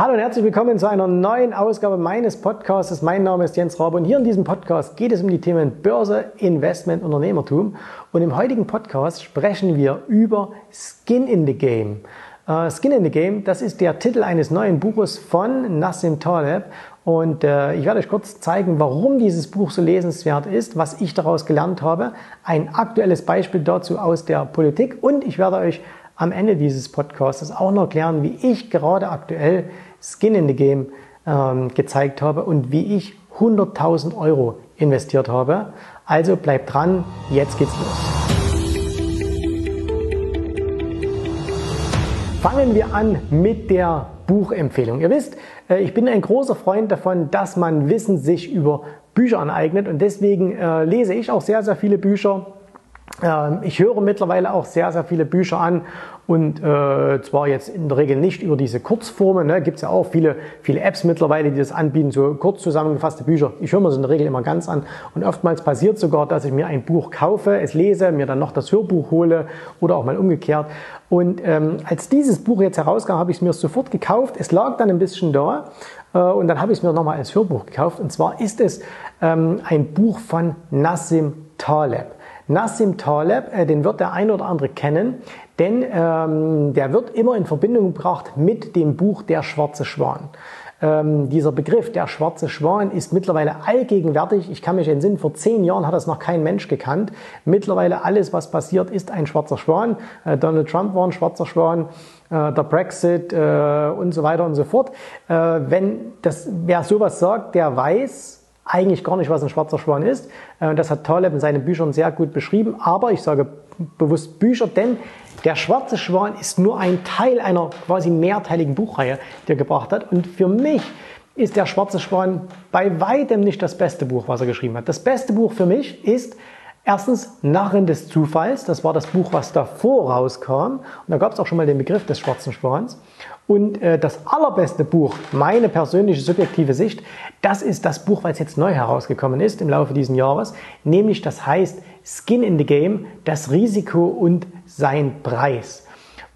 Hallo und herzlich willkommen zu einer neuen Ausgabe meines Podcasts. Mein Name ist Jens Rabe und hier in diesem Podcast geht es um die Themen Börse, Investment, Unternehmertum. Und im heutigen Podcast sprechen wir über Skin in the Game. Uh, Skin in the Game, das ist der Titel eines neuen Buches von Nassim Taleb. Und äh, ich werde euch kurz zeigen, warum dieses Buch so lesenswert ist, was ich daraus gelernt habe, ein aktuelles Beispiel dazu aus der Politik und ich werde euch am Ende dieses Podcasts auch noch erklären, wie ich gerade aktuell Skin in the Game ähm, gezeigt habe und wie ich 100.000 Euro investiert habe. Also bleibt dran, jetzt geht's los. Fangen wir an mit der Buchempfehlung. Ihr wisst, äh, ich bin ein großer Freund davon, dass man Wissen sich über Bücher aneignet und deswegen äh, lese ich auch sehr, sehr viele Bücher ähm, ich höre mittlerweile auch sehr, sehr viele Bücher an und äh, zwar jetzt in der Regel nicht über diese Kurzformen. Ne? Gibt es ja auch viele, viele Apps mittlerweile, die das anbieten, so kurz zusammengefasste Bücher. Ich höre mir das in der Regel immer ganz an und oftmals passiert sogar, dass ich mir ein Buch kaufe, es lese, mir dann noch das Hörbuch hole oder auch mal umgekehrt. Und ähm, als dieses Buch jetzt herauskam, habe ich es mir sofort gekauft. Es lag dann ein bisschen da äh, und dann habe ich es mir nochmal als Hörbuch gekauft. Und zwar ist es ähm, ein Buch von Nassim Taleb. Nassim Taleb, äh, den wird der ein oder andere kennen, denn ähm, der wird immer in Verbindung gebracht mit dem Buch Der schwarze Schwan. Ähm, dieser Begriff, der schwarze Schwan, ist mittlerweile allgegenwärtig. Ich kann mich entsinnen, vor zehn Jahren hat das noch kein Mensch gekannt. Mittlerweile alles, was passiert, ist ein schwarzer Schwan. Äh, Donald Trump war ein schwarzer Schwan, äh, der Brexit äh, und so weiter und so fort. Äh, wenn das, wer sowas sagt, der weiß, eigentlich gar nicht, was ein schwarzer Schwan ist. Äh, das hat Taleb in seinen Büchern sehr gut beschrieben. Aber ich sage bewusst Bücher, denn der schwarze Schwan ist nur ein Teil einer quasi mehrteiligen Buchreihe, die er gebracht hat. Und für mich ist der schwarze Schwan bei weitem nicht das beste Buch, was er geschrieben hat. Das beste Buch für mich ist Erstens Narren des Zufalls, das war das Buch, was davor rauskam. Und da gab es auch schon mal den Begriff des schwarzen Schwans. Und äh, das allerbeste Buch, meine persönliche subjektive Sicht, das ist das Buch, was jetzt neu herausgekommen ist im Laufe dieses Jahres, nämlich das heißt Skin in the Game, das Risiko und sein Preis.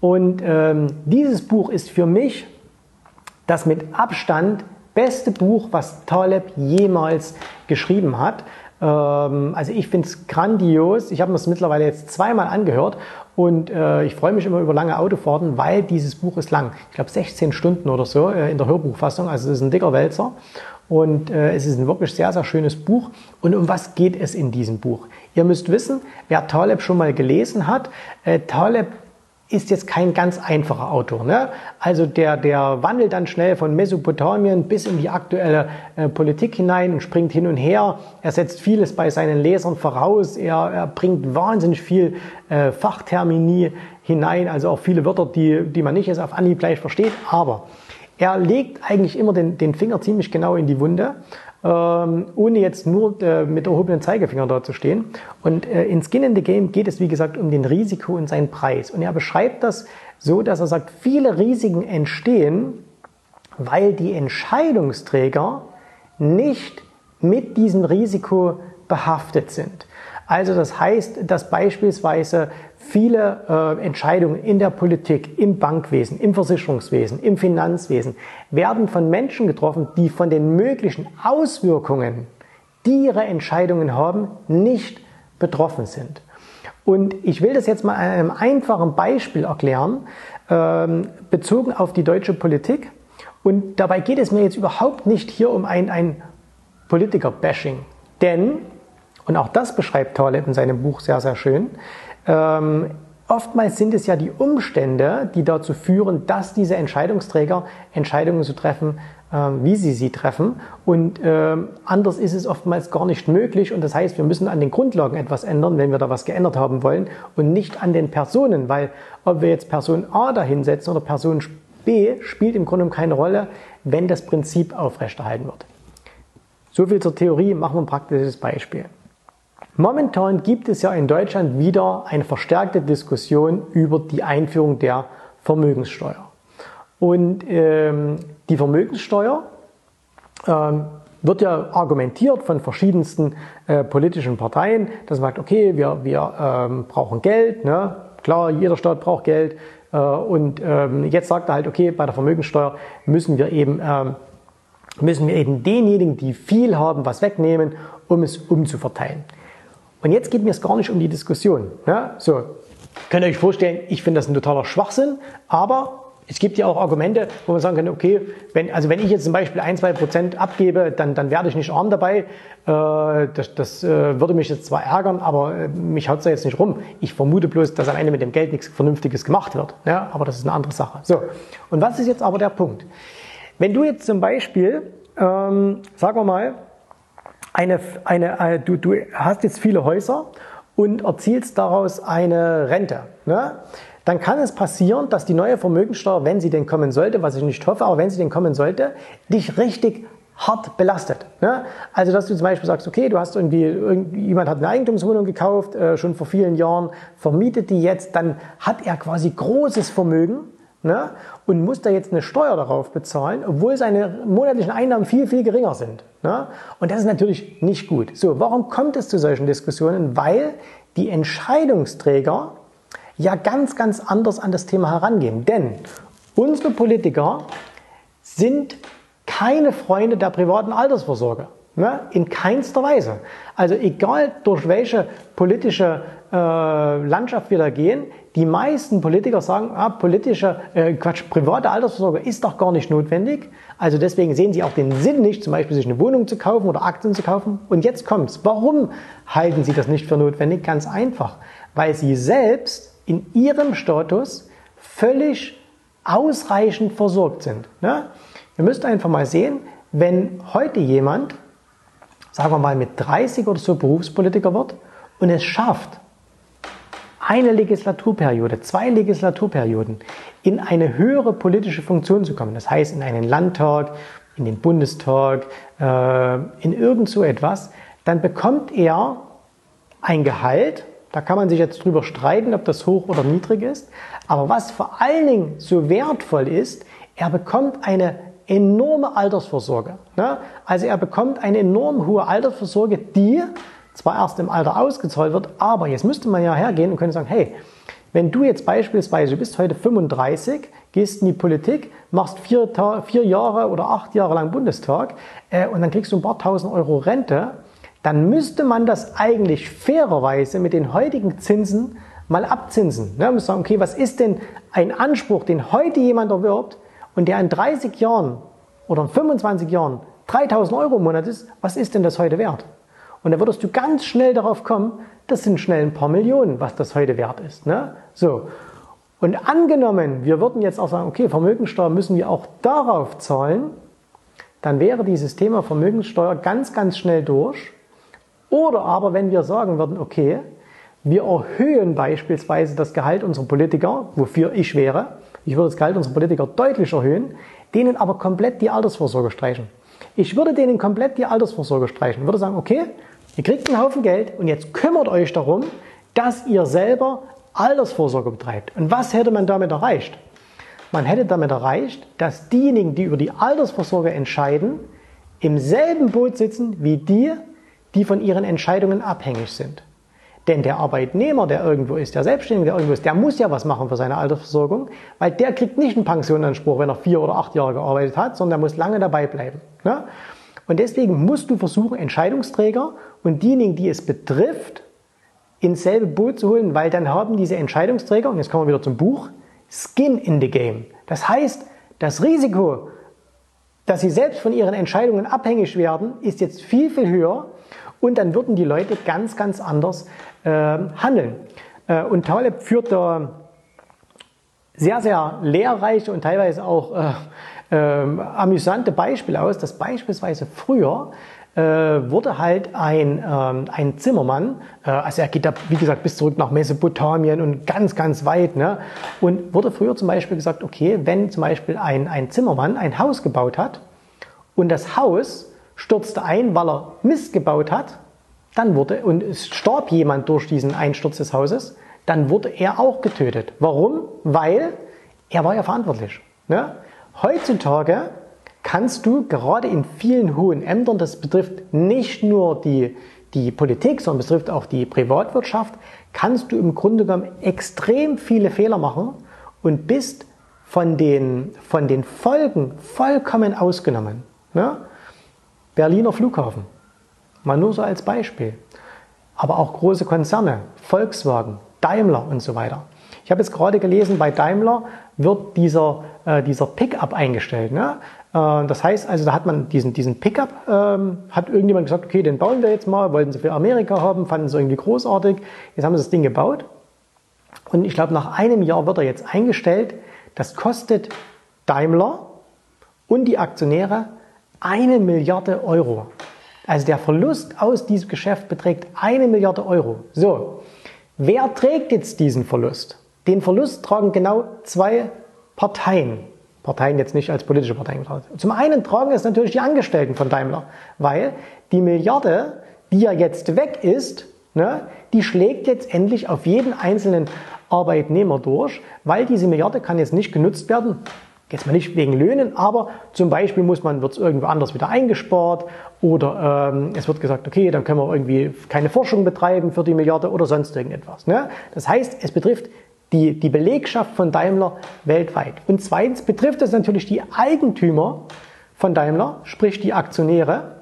Und ähm, dieses Buch ist für mich das mit Abstand beste Buch, was Taleb jemals geschrieben hat. Ähm, also ich finde es grandios. Ich habe mir es mittlerweile jetzt zweimal angehört und äh, ich freue mich immer über lange Autofahrten, weil dieses Buch ist lang. Ich glaube 16 Stunden oder so äh, in der Hörbuchfassung. Also es ist ein dicker Wälzer. Und äh, es ist ein wirklich sehr, sehr schönes Buch. Und um was geht es in diesem Buch? Ihr müsst wissen, wer Taleb schon mal gelesen hat, äh, Taleb ist jetzt kein ganz einfacher Autor. Ne? Also der, der wandelt dann schnell von Mesopotamien bis in die aktuelle äh, Politik hinein und springt hin und her. Er setzt vieles bei seinen Lesern voraus. Er, er bringt wahnsinnig viel äh, Fachtermini hinein, also auch viele Wörter, die, die man nicht jetzt auf Anhieb gleich versteht. Aber er legt eigentlich immer den, den Finger ziemlich genau in die Wunde ähm, ohne jetzt nur äh, mit erhobenen Zeigefinger da zu stehen. Und äh, in Skin in the Game geht es, wie gesagt, um den Risiko und seinen Preis. Und er beschreibt das so, dass er sagt, viele Risiken entstehen, weil die Entscheidungsträger nicht mit diesem Risiko behaftet sind. Also das heißt, dass beispielsweise viele äh, Entscheidungen in der Politik, im Bankwesen, im Versicherungswesen, im Finanzwesen werden von Menschen getroffen, die von den möglichen Auswirkungen, die ihre Entscheidungen haben, nicht betroffen sind. Und ich will das jetzt mal an einem einfachen Beispiel erklären, ähm, bezogen auf die deutsche Politik. Und dabei geht es mir jetzt überhaupt nicht hier um ein, ein Politiker-Bashing. Denn und auch das beschreibt Taleb in seinem Buch sehr, sehr schön. Ähm, oftmals sind es ja die Umstände, die dazu führen, dass diese Entscheidungsträger Entscheidungen so treffen, ähm, wie sie sie treffen. Und ähm, anders ist es oftmals gar nicht möglich. Und das heißt, wir müssen an den Grundlagen etwas ändern, wenn wir da was geändert haben wollen und nicht an den Personen, weil ob wir jetzt Person A dahinsetzen oder Person B, spielt im Grunde keine Rolle, wenn das Prinzip aufrechterhalten wird. So viel zur Theorie, machen wir ein praktisches Beispiel. Momentan gibt es ja in Deutschland wieder eine verstärkte Diskussion über die Einführung der Vermögenssteuer. Und ähm, die Vermögenssteuer ähm, wird ja argumentiert von verschiedensten äh, politischen Parteien, dass man sagt, okay, wir, wir ähm, brauchen Geld, ne? klar, jeder Staat braucht Geld, Äh, und ähm, jetzt sagt er halt, okay, bei der Vermögenssteuer müssen wir eben, ähm, müssen wir eben denjenigen, die viel haben, was wegnehmen, um es umzuverteilen. Und jetzt geht mir es gar nicht um die Diskussion. Ja? So, könnt ihr euch vorstellen, ich finde das ein totaler Schwachsinn, aber es gibt ja auch Argumente, wo man sagen kann, okay, wenn, also wenn ich jetzt zum Beispiel ein, zwei Prozent abgebe, dann, dann werde ich nicht arm dabei. Äh, das das äh, würde mich jetzt zwar ärgern, aber äh, mich haut es da jetzt nicht rum. Ich vermute bloß, dass am Ende mit dem Geld nichts Vernünftiges gemacht wird. Ja, aber das ist eine andere Sache. So, und was ist jetzt aber der Punkt? Wenn du jetzt zum Beispiel, ähm, sagen wir mal, eine, eine, äh, du, du hast jetzt viele Häuser und erzielst daraus eine Rente. Ne? dann kann es passieren, dass die neue Vermögensteuer, wenn sie denn kommen sollte, was ich nicht hoffe, aber wenn sie denn kommen sollte, dich richtig hart belastet. Ne? Also dass du zum Beispiel sagst, okay, du hast irgendwie, jemand hat eine Eigentumswohnung gekauft, äh, schon vor vielen Jahren, vermietet die jetzt, dann hat er quasi großes Vermögen ne? und muss da jetzt eine Steuer darauf bezahlen, obwohl seine monatlichen Einnahmen viel, viel geringer sind. Ne? Und das ist natürlich nicht gut. So, warum kommt es zu solchen Diskussionen? Weil die Entscheidungsträger ja ganz, ganz anders an das Thema herangehen. Denn unsere Politiker sind keine Freunde der privaten Altersvorsorge. Ne? In keinster Weise. Also egal durch welche politische äh, Landschaft wir da gehen, die meisten Politiker sagen, ah, politische, äh, Quatsch, private Altersvorsorge ist doch gar nicht notwendig. Also deswegen sehen sie auch den Sinn nicht, zum Beispiel sich eine Wohnung zu kaufen oder Aktien zu kaufen. Und jetzt kommt's. Warum halten sie das nicht für notwendig? Ganz einfach. Weil sie selbst in ihrem Status völlig ausreichend versorgt sind. Ne? Ihr müsst einfach mal sehen, wenn heute jemand, sagen wir mal mit 30 oder so Berufspolitiker wird und es schafft, eine Legislaturperiode, zwei Legislaturperioden in eine höhere politische Funktion zu kommen, das heißt in einen Landtag, in den Bundestag, äh, in irgend so etwas, dann bekommt er ein Gehalt, da kann man sich jetzt drüber streiten, ob das hoch oder niedrig ist. Aber was vor allen Dingen so wertvoll ist, er bekommt eine enorme Altersvorsorge. Ne? Also er bekommt eine enorm hohe Altersvorsorge, die zwar erst im Alter ausgezahlt wird, aber jetzt müsste man ja hergehen und könnte sagen, hey, wenn du jetzt beispielsweise, du bist heute 35, gehst in die Politik, machst vier, vier Jahre oder acht Jahre lang Bundestag äh, und dann kriegst du ein paar tausend Euro Rente, dann müsste man das eigentlich fairerweise mit den heutigen Zinsen mal abzinsen. Ne? Man muss sagen, okay, was ist denn ein Anspruch, den heute jemand erwirbt und der in 30 Jahren oder in 25 Jahren 3000 Euro im Monat ist, was ist denn das heute wert? Und da würdest du ganz schnell darauf kommen, das sind schnell ein paar Millionen, was das heute wert ist. Ne? So. Und angenommen, wir würden jetzt auch sagen, okay, Vermögensteuer müssen wir auch darauf zahlen, dann wäre dieses Thema Vermögenssteuer ganz, ganz schnell durch oder aber, wenn wir sagen würden, okay, wir erhöhen beispielsweise das Gehalt unserer Politiker, wofür ich wäre, ich würde das Gehalt unserer Politiker deutlich erhöhen, denen aber komplett die Altersvorsorge streichen. Ich würde denen komplett die Altersvorsorge streichen. Ich würde sagen, okay, ihr kriegt einen Haufen Geld und jetzt kümmert euch darum, dass ihr selber Altersvorsorge betreibt. Und was hätte man damit erreicht? Man hätte damit erreicht, dass diejenigen, die über die Altersvorsorge entscheiden, im selben Boot sitzen wie die, die von ihren Entscheidungen abhängig sind. Denn der Arbeitnehmer, der irgendwo ist, der Selbstständige, der irgendwo ist, der muss ja was machen für seine Altersversorgung, weil der kriegt nicht einen Pensionanspruch, wenn er vier oder acht Jahre gearbeitet hat, sondern der muss lange dabei bleiben. Ne? Und deswegen musst du versuchen, Entscheidungsträger und diejenigen, die es betrifft, ins selbe Boot zu holen, weil dann haben diese Entscheidungsträger, und jetzt kommen wir wieder zum Buch, Skin in the Game. Das heißt, das Risiko, dass sie selbst von ihren Entscheidungen abhängig werden, ist jetzt viel, viel höher, und dann würden die Leute ganz, ganz anders äh, handeln. Äh, und Taleb führt da sehr, sehr lehrreiche und teilweise auch äh, äh, amüsante Beispiele aus, dass beispielsweise früher äh, wurde halt ein, ähm, ein Zimmermann, äh, also er geht da, wie gesagt, bis zurück nach Mesopotamien und ganz, ganz weit, ne? und wurde früher zum Beispiel gesagt, okay, wenn zum Beispiel ein, ein Zimmermann ein Haus gebaut hat und das Haus stürzte ein, weil er Mist gebaut hat, dann wurde, und es starb jemand durch diesen Einsturz des Hauses, dann wurde er auch getötet. Warum? Weil er war ja verantwortlich. Ne? Heutzutage kannst du gerade in vielen hohen Ämtern, das betrifft nicht nur die, die Politik, sondern betrifft auch die Privatwirtschaft, kannst du im Grunde genommen extrem viele Fehler machen und bist von den, von den Folgen vollkommen ausgenommen. Ne? Berliner Flughafen, mal nur so als Beispiel. Aber auch große Konzerne, Volkswagen, Daimler und so weiter. Ich habe jetzt gerade gelesen, bei Daimler wird dieser, äh, dieser Pickup eingestellt. Ne? Äh, das heißt also, da hat man diesen, diesen Pickup, ähm, hat irgendjemand gesagt, okay, den bauen wir jetzt mal, wollten sie für Amerika haben, fanden sie irgendwie großartig. Jetzt haben sie das Ding gebaut. Und ich glaube, nach einem Jahr wird er jetzt eingestellt. Das kostet Daimler und die Aktionäre eine Milliarde Euro. Also der Verlust aus diesem Geschäft beträgt eine Milliarde Euro. So, wer trägt jetzt diesen Verlust? Den Verlust tragen genau zwei Parteien. Parteien jetzt nicht als politische Parteien. Zum einen tragen es natürlich die Angestellten von Daimler, weil die Milliarde, die ja jetzt weg ist, ne, die schlägt jetzt endlich auf jeden einzelnen Arbeitnehmer durch, weil diese Milliarde kann jetzt nicht genutzt werden, jetzt mal nicht wegen Löhnen, aber zum Beispiel muss man, wird es irgendwo anders wieder eingespart oder ähm, es wird gesagt, okay, dann können wir irgendwie keine Forschung betreiben für die Milliarde oder sonst irgendetwas. Ne? Das heißt, es betrifft die, die Belegschaft von Daimler weltweit. Und zweitens betrifft es natürlich die Eigentümer von Daimler, sprich die Aktionäre,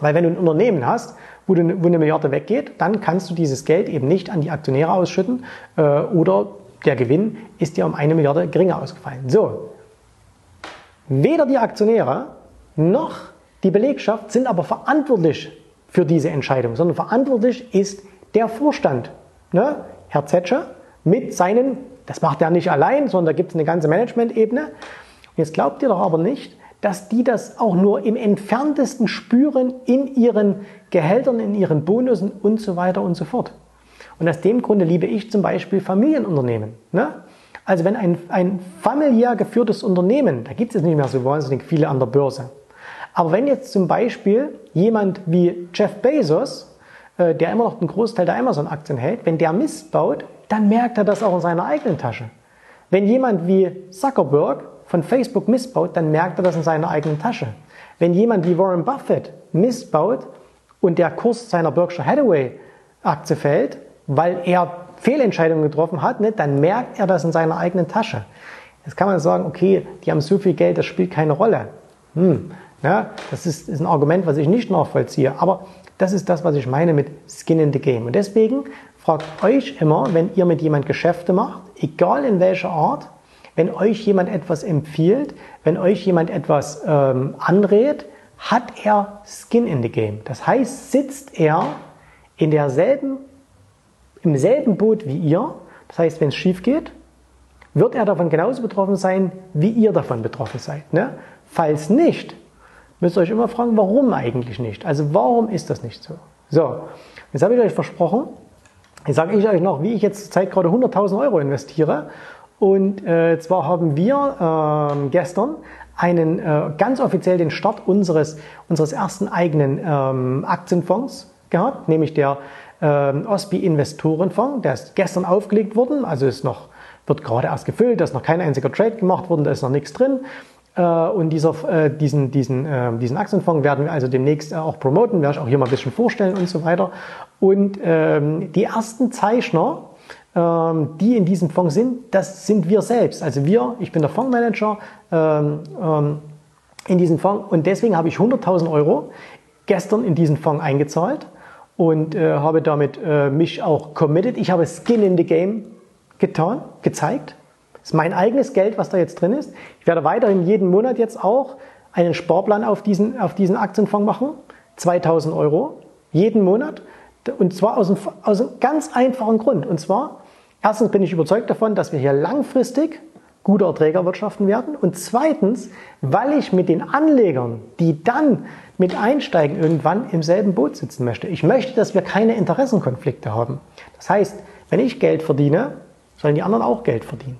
weil wenn du ein Unternehmen hast, wo, du, wo eine Milliarde weggeht, dann kannst du dieses Geld eben nicht an die Aktionäre ausschütten äh, oder der Gewinn ist dir um eine Milliarde geringer ausgefallen. So, weder die Aktionäre noch die Belegschaft sind aber verantwortlich für diese Entscheidung, sondern verantwortlich ist der Vorstand. Ne? Herr Zetscher mit seinen, das macht er nicht allein, sondern da gibt es eine ganze Management-Ebene. Jetzt glaubt ihr doch aber nicht, dass die das auch nur im entferntesten spüren in ihren Gehältern, in ihren Bonussen und so weiter und so fort. Und aus dem Grunde liebe ich zum Beispiel Familienunternehmen. Ne? Also wenn ein, ein familiär geführtes Unternehmen, da gibt es nicht mehr so wahnsinnig viele an der Börse, aber wenn jetzt zum Beispiel jemand wie Jeff Bezos, äh, der immer noch einen Großteil der Amazon-Aktien hält, wenn der Mist baut, dann merkt er das auch in seiner eigenen Tasche. Wenn jemand wie Zuckerberg von Facebook missbaut, dann merkt er das in seiner eigenen Tasche. Wenn jemand wie Warren Buffett missbaut und der Kurs seiner Berkshire Hathaway Aktie fällt, weil er Fehlentscheidungen getroffen hat, ne, dann merkt er das in seiner eigenen Tasche. Jetzt kann man sagen, okay, die haben so viel Geld, das spielt keine Rolle. Hm, ja, das ist, ist ein Argument, was ich nicht nachvollziehe. Aber das ist das, was ich meine mit Skin in the Game. Und deswegen fragt euch immer, wenn ihr mit jemand Geschäfte macht, egal in welcher Art, wenn euch jemand etwas empfiehlt, wenn euch jemand etwas ähm, anrät, hat er Skin in the Game. Das heißt, sitzt er in derselben, im selben Boot wie ihr. Das heißt, wenn es schief geht, wird er davon genauso betroffen sein, wie ihr davon betroffen seid. Ne? Falls nicht, müsst ihr euch immer fragen, warum eigentlich nicht? Also warum ist das nicht so? So, jetzt habe ich euch versprochen, Jetzt sage ich euch noch, wie ich jetzt Zeit gerade 100.000 Euro investiere. Und äh, zwar haben wir äh, gestern einen äh, ganz offiziell den Start unseres, unseres ersten eigenen ähm, Aktienfonds gehabt, nämlich der ähm, OSPI Investorenfonds. Der ist gestern aufgelegt worden, also ist noch, wird gerade erst gefüllt, da ist noch kein einziger Trade gemacht worden, da ist noch nichts drin. Äh, und dieser, äh, diesen, diesen, äh, diesen Aktienfonds werden wir also demnächst auch promoten, werde ich auch hier mal ein bisschen vorstellen und so weiter. Und ähm, die ersten Zeichner, ähm, die in diesem Fonds sind, das sind wir selbst. Also wir, ich bin der Fondsmanager ähm, in diesen Fonds und deswegen habe ich 100.000 Euro gestern in diesen Fonds eingezahlt und habe damit mich auch committed. Ich habe Skin in the Game getan, gezeigt das ist mein eigenes Geld, was da jetzt drin ist. Ich werde weiterhin jeden Monat jetzt auch einen Sparplan auf diesen, auf diesen Aktienfonds machen. 2000 Euro jeden Monat. Und zwar aus einem, aus einem ganz einfachen Grund. Und zwar, erstens bin ich überzeugt davon, dass wir hier langfristig gute Erträge wirtschaften werden. Und zweitens, weil ich mit den Anlegern, die dann mit einsteigen, irgendwann im selben Boot sitzen möchte. Ich möchte, dass wir keine Interessenkonflikte haben. Das heißt, wenn ich Geld verdiene, sollen die anderen auch Geld verdienen.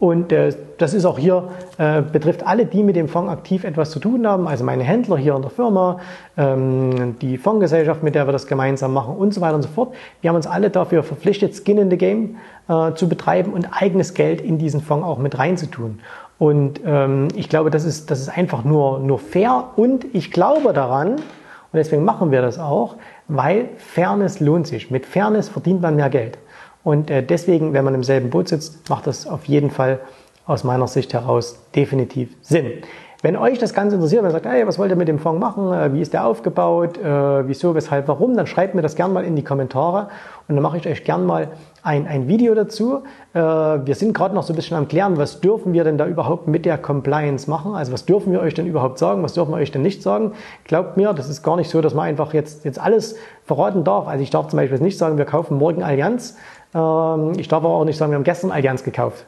Und äh, das ist auch hier, äh, betrifft alle, die mit dem Fonds aktiv etwas zu tun haben, also meine Händler hier in der Firma, ähm, die Fondsgesellschaft, mit der wir das gemeinsam machen und so weiter und so fort. Wir haben uns alle dafür verpflichtet, Skin in the Game äh, zu betreiben und eigenes Geld in diesen Fonds auch mit reinzutun. Und ähm, ich glaube, das ist, das ist einfach nur, nur fair und ich glaube daran, und deswegen machen wir das auch, weil Fairness lohnt sich. Mit Fairness verdient man mehr Geld. Und äh, deswegen, wenn man im selben Boot sitzt, macht das auf jeden Fall aus meiner Sicht heraus definitiv Sinn. Wenn euch das Ganze interessiert, wenn ihr sagt, hey, was wollt ihr mit dem Fonds machen, äh, wie ist der aufgebaut, äh, wieso, weshalb, warum, dann schreibt mir das gerne mal in die Kommentare und dann mache ich euch gerne mal ein, ein Video dazu. Äh, wir sind gerade noch so ein bisschen am Klären, was dürfen wir denn da überhaupt mit der Compliance machen? Also was dürfen wir euch denn überhaupt sagen, was dürfen wir euch denn nicht sagen? Glaubt mir, das ist gar nicht so, dass man einfach jetzt, jetzt alles verraten darf. Also ich darf zum Beispiel nicht sagen, wir kaufen morgen Allianz, ähm, ich darf aber auch nicht sagen, wir haben gestern Allianz gekauft.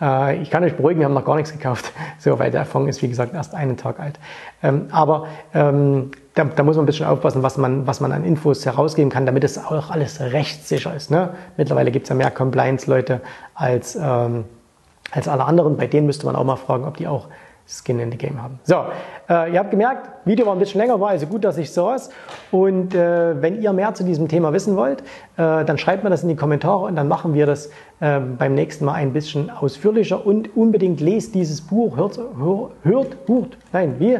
Äh, ich kann euch beruhigen, wir haben noch gar nichts gekauft. So, weil der Fonds ist, wie gesagt, erst einen Tag alt. Ähm, aber ähm, da, da, muss man ein bisschen aufpassen, was man, was man an Infos herausgeben kann, damit es auch alles rechtssicher ist. Ne? Mittlerweile gibt es ja mehr Compliance-Leute als, als alle anderen. Bei denen müsste man auch mal fragen, ob die auch Skin in the Game haben. So, äh, ihr habt gemerkt, Video war ein bisschen länger, war also gut, dass ich saß. Und äh, wenn ihr mehr zu diesem Thema wissen wollt, äh, dann schreibt mir das in die Kommentare und dann machen wir das äh, beim nächsten Mal ein bisschen ausführlicher. Und unbedingt lest dieses Buch, hört, hört, hört, nein, wie?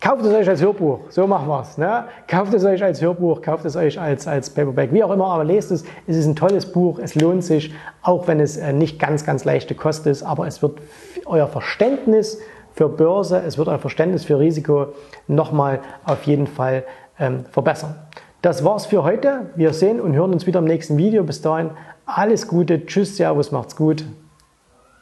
Kauft es euch als Hörbuch, so machen wir es. Ne? Kauft es euch als Hörbuch, kauft es euch als, als Paperback, wie auch immer, aber lest es. Es ist ein tolles Buch, es lohnt sich, auch wenn es äh, nicht ganz, ganz leichte Kost ist, aber es wird euer Verständnis für Börse, es wird euer Verständnis für Risiko nochmal auf jeden Fall ähm, verbessern. Das war's für heute. Wir sehen und hören uns wieder im nächsten Video. Bis dahin alles Gute. Tschüss, Servus, macht's gut.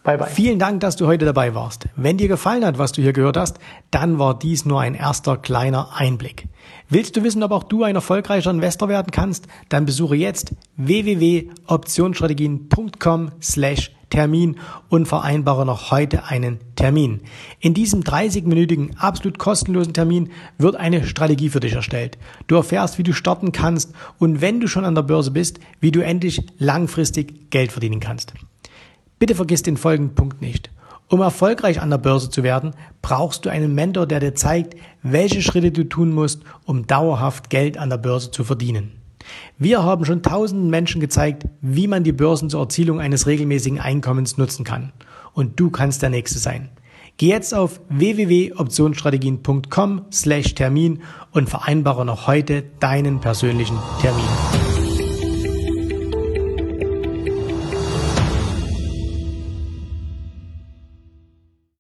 Bye bye. Vielen Dank, dass du heute dabei warst. Wenn dir gefallen hat, was du hier gehört hast, dann war dies nur ein erster kleiner Einblick. Willst du wissen, ob auch du ein erfolgreicher Investor werden kannst? Dann besuche jetzt www.optionsstrategien.com slash Termin und vereinbare noch heute einen Termin. In diesem 30-minütigen, absolut kostenlosen Termin wird eine Strategie für dich erstellt. Du erfährst, wie du starten kannst und wenn du schon an der Börse bist, wie du endlich langfristig Geld verdienen kannst. Bitte vergiss den folgenden Punkt nicht. Um erfolgreich an der Börse zu werden, brauchst du einen Mentor, der dir zeigt, welche Schritte du tun musst, um dauerhaft Geld an der Börse zu verdienen. Wir haben schon tausenden Menschen gezeigt, wie man die Börsen zur Erzielung eines regelmäßigen Einkommens nutzen kann. Und du kannst der Nächste sein. Geh jetzt auf www.optionsstrategien.com slash Termin und vereinbare noch heute deinen persönlichen Termin.